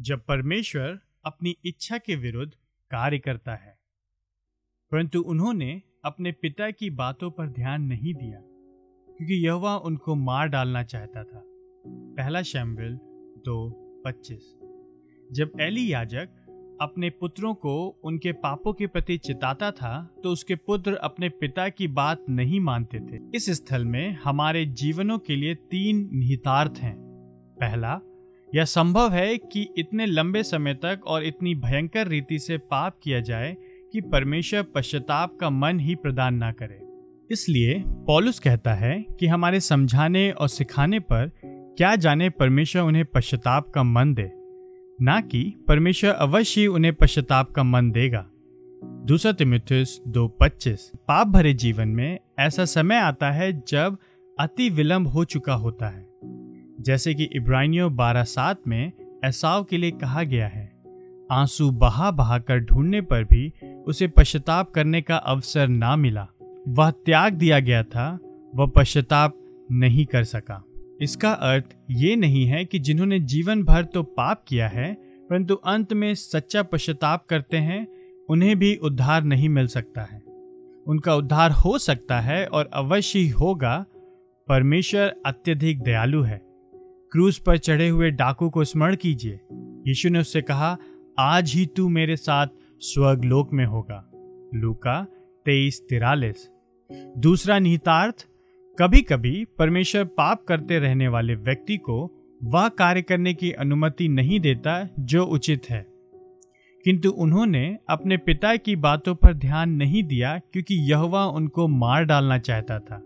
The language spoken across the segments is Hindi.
जब परमेश्वर अपनी इच्छा के विरुद्ध कार्य करता है, परंतु उन्होंने अपने पिता की बातों पर ध्यान नहीं दिया, क्योंकि यहोवा उनको मार डालना चाहता था। पहला शैम्बिल दो पच्चीस। जब एली याजक अपने पुत्रों को उनके पापों के प्रति चिताता था तो उसके पुत्र अपने पिता की बात नहीं मानते थे। इस स्थल में हमारे जीवनों के लिए तीन निहितार्थ हैं। पहला यह संभव है कि इतने लंबे समय तक और इतनी भयंकर रीति से पाप किया जाए कि परमेश्वर पश्चाताप का मन ही प्रदान ना करे। इसलिए पॉलुस कहता है कि हमारे समझाने और सिखाने पर क्या जाने परमेश्वर उन्हें पश्चाताप का मन दे, ना कि परमेश्वर अवश्य उन्हें पश्चाताप का मन देगा। दूसरा तिमिथुस दो पच्चीस, पाप भरे जीवन में ऐसा समय आता है जब अति विलंब हो चुका होता है। जैसे कि इब्रानियों बारह सात में ऐसाव के लिए कहा गया है। आँसू बहा बहा कर ढूँढने पर भी उसे पश्चाताप करने का अवसर ना मिला। वह त्याग दिया गया था, वह पश्चाताप नहीं कर सका। इसका अर्थ ये नहीं है कि जिन्होंने जीवन भर तो पाप किया है, परंतु अंत में सच्चा पश्चाताप करते हैं, उन्हें भी उद्धार नहीं मिल सकता है। उनका उद्धार हो सकता है और अवश्य ही होगा। परमेश्वर अत्यधिक दयालु है। क्रूज पर चढ़े हुए डाकू को स्मरण कीजिए। यीशु ने उससे कहा, आज ही तू मेरे साथ स्वर्गलोक में होगा। लूका तेईस तिरालीस। दूसरा निहितार्थ कभी कभी परमेश्वर पाप करते रहने वाले व्यक्ति को वह कार्य करने की अनुमति नहीं देता जो उचित है। किंतु उन्होंने अपने पिता की बातों पर ध्यान नहीं दिया क्योंकि यहवा उनको मार डालना चाहता था।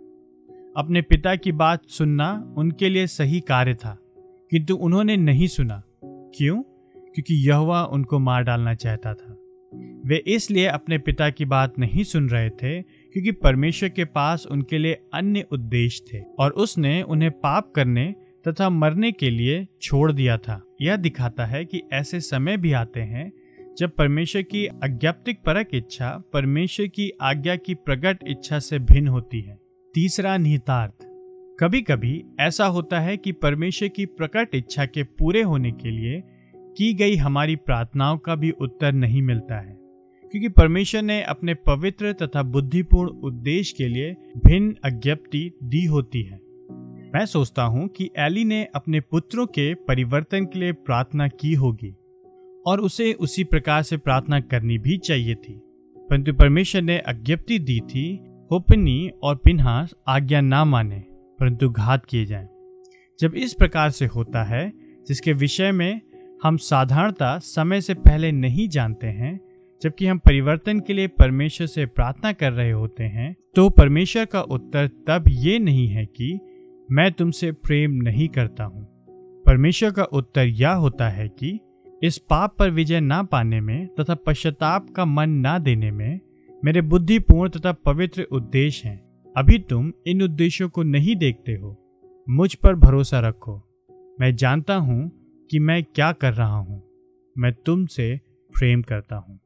अपने पिता की बात सुनना उनके लिए सही कार्य था, किंतु उन्होंने नहीं सुना। क्यों? क्योंकि यहवा उनको मार डालना चाहता था। वे इसलिए अपने पिता की बात नहीं सुन रहे थे, क्योंकि परमेश्वर के पास उनके लिए अन्य उद्देश्य थे, और उसने उन्हें पाप करने तथा मरने के लिए छोड़ दिया था। यह दिखाता है कि ऐसे समय भी आते हैं, जब परमेश्वर की अज्ञाप्तिक परक इच्छा परमेश्वर की आज्ञा की प्रकट इच्छा से भिन्न होती है। तीसरा निहितार्थ। कभी कभी ऐसा होता है कि परमेश्वर की प्रकट इच्छा के पूरे होने के लिए की गई हमारी प्रार्थनाओं का भी उत्तर नहीं मिलता है। क्योंकि परमेश्वर ने अपने पवित्र तथा बुद्धिपूर्ण उद्देश्य के लिए भिन्न अज्ञप्ति दी होती है। मैं सोचता हूँ कि एली ने अपने पुत्रों के परिवर्तन के लिए प्रार्थना की होगी और उसे उसी प्रकार से प्रार्थना करनी भी चाहिए थी। परंतु परमेश्वर ने अज्ञप्ति दी थी होपनी और पिन्हास आज्ञा ना माने, परंतु घात किए जाएँ। जब इस प्रकार से होता है, जिसके विषय में हम साधारणता समय से पहले नहीं जानते हैं, जबकि हम परिवर्तन के लिए परमेश्वर से प्रार्थना कर रहे होते हैं तो परमेश्वर का उत्तर तब ये नहीं है कि मैं तुमसे प्रेम नहीं करता हूँ परमेश्वर का उत्तर यह होता है कि इस पाप पर विजय ना पाने में तथा पश्चाताप का मन ना देने में मेरे बुद्धिपूर्ण तथा पवित्र उद्देश्य हैं। अभी तुम इन उद्देश्यों को नहीं देखते हो। मुझ पर भरोसा रखो। मैं जानता हूँ कि मैं क्या कर रहा हूँ। मैं तुमसे प्रेम करता हूँ।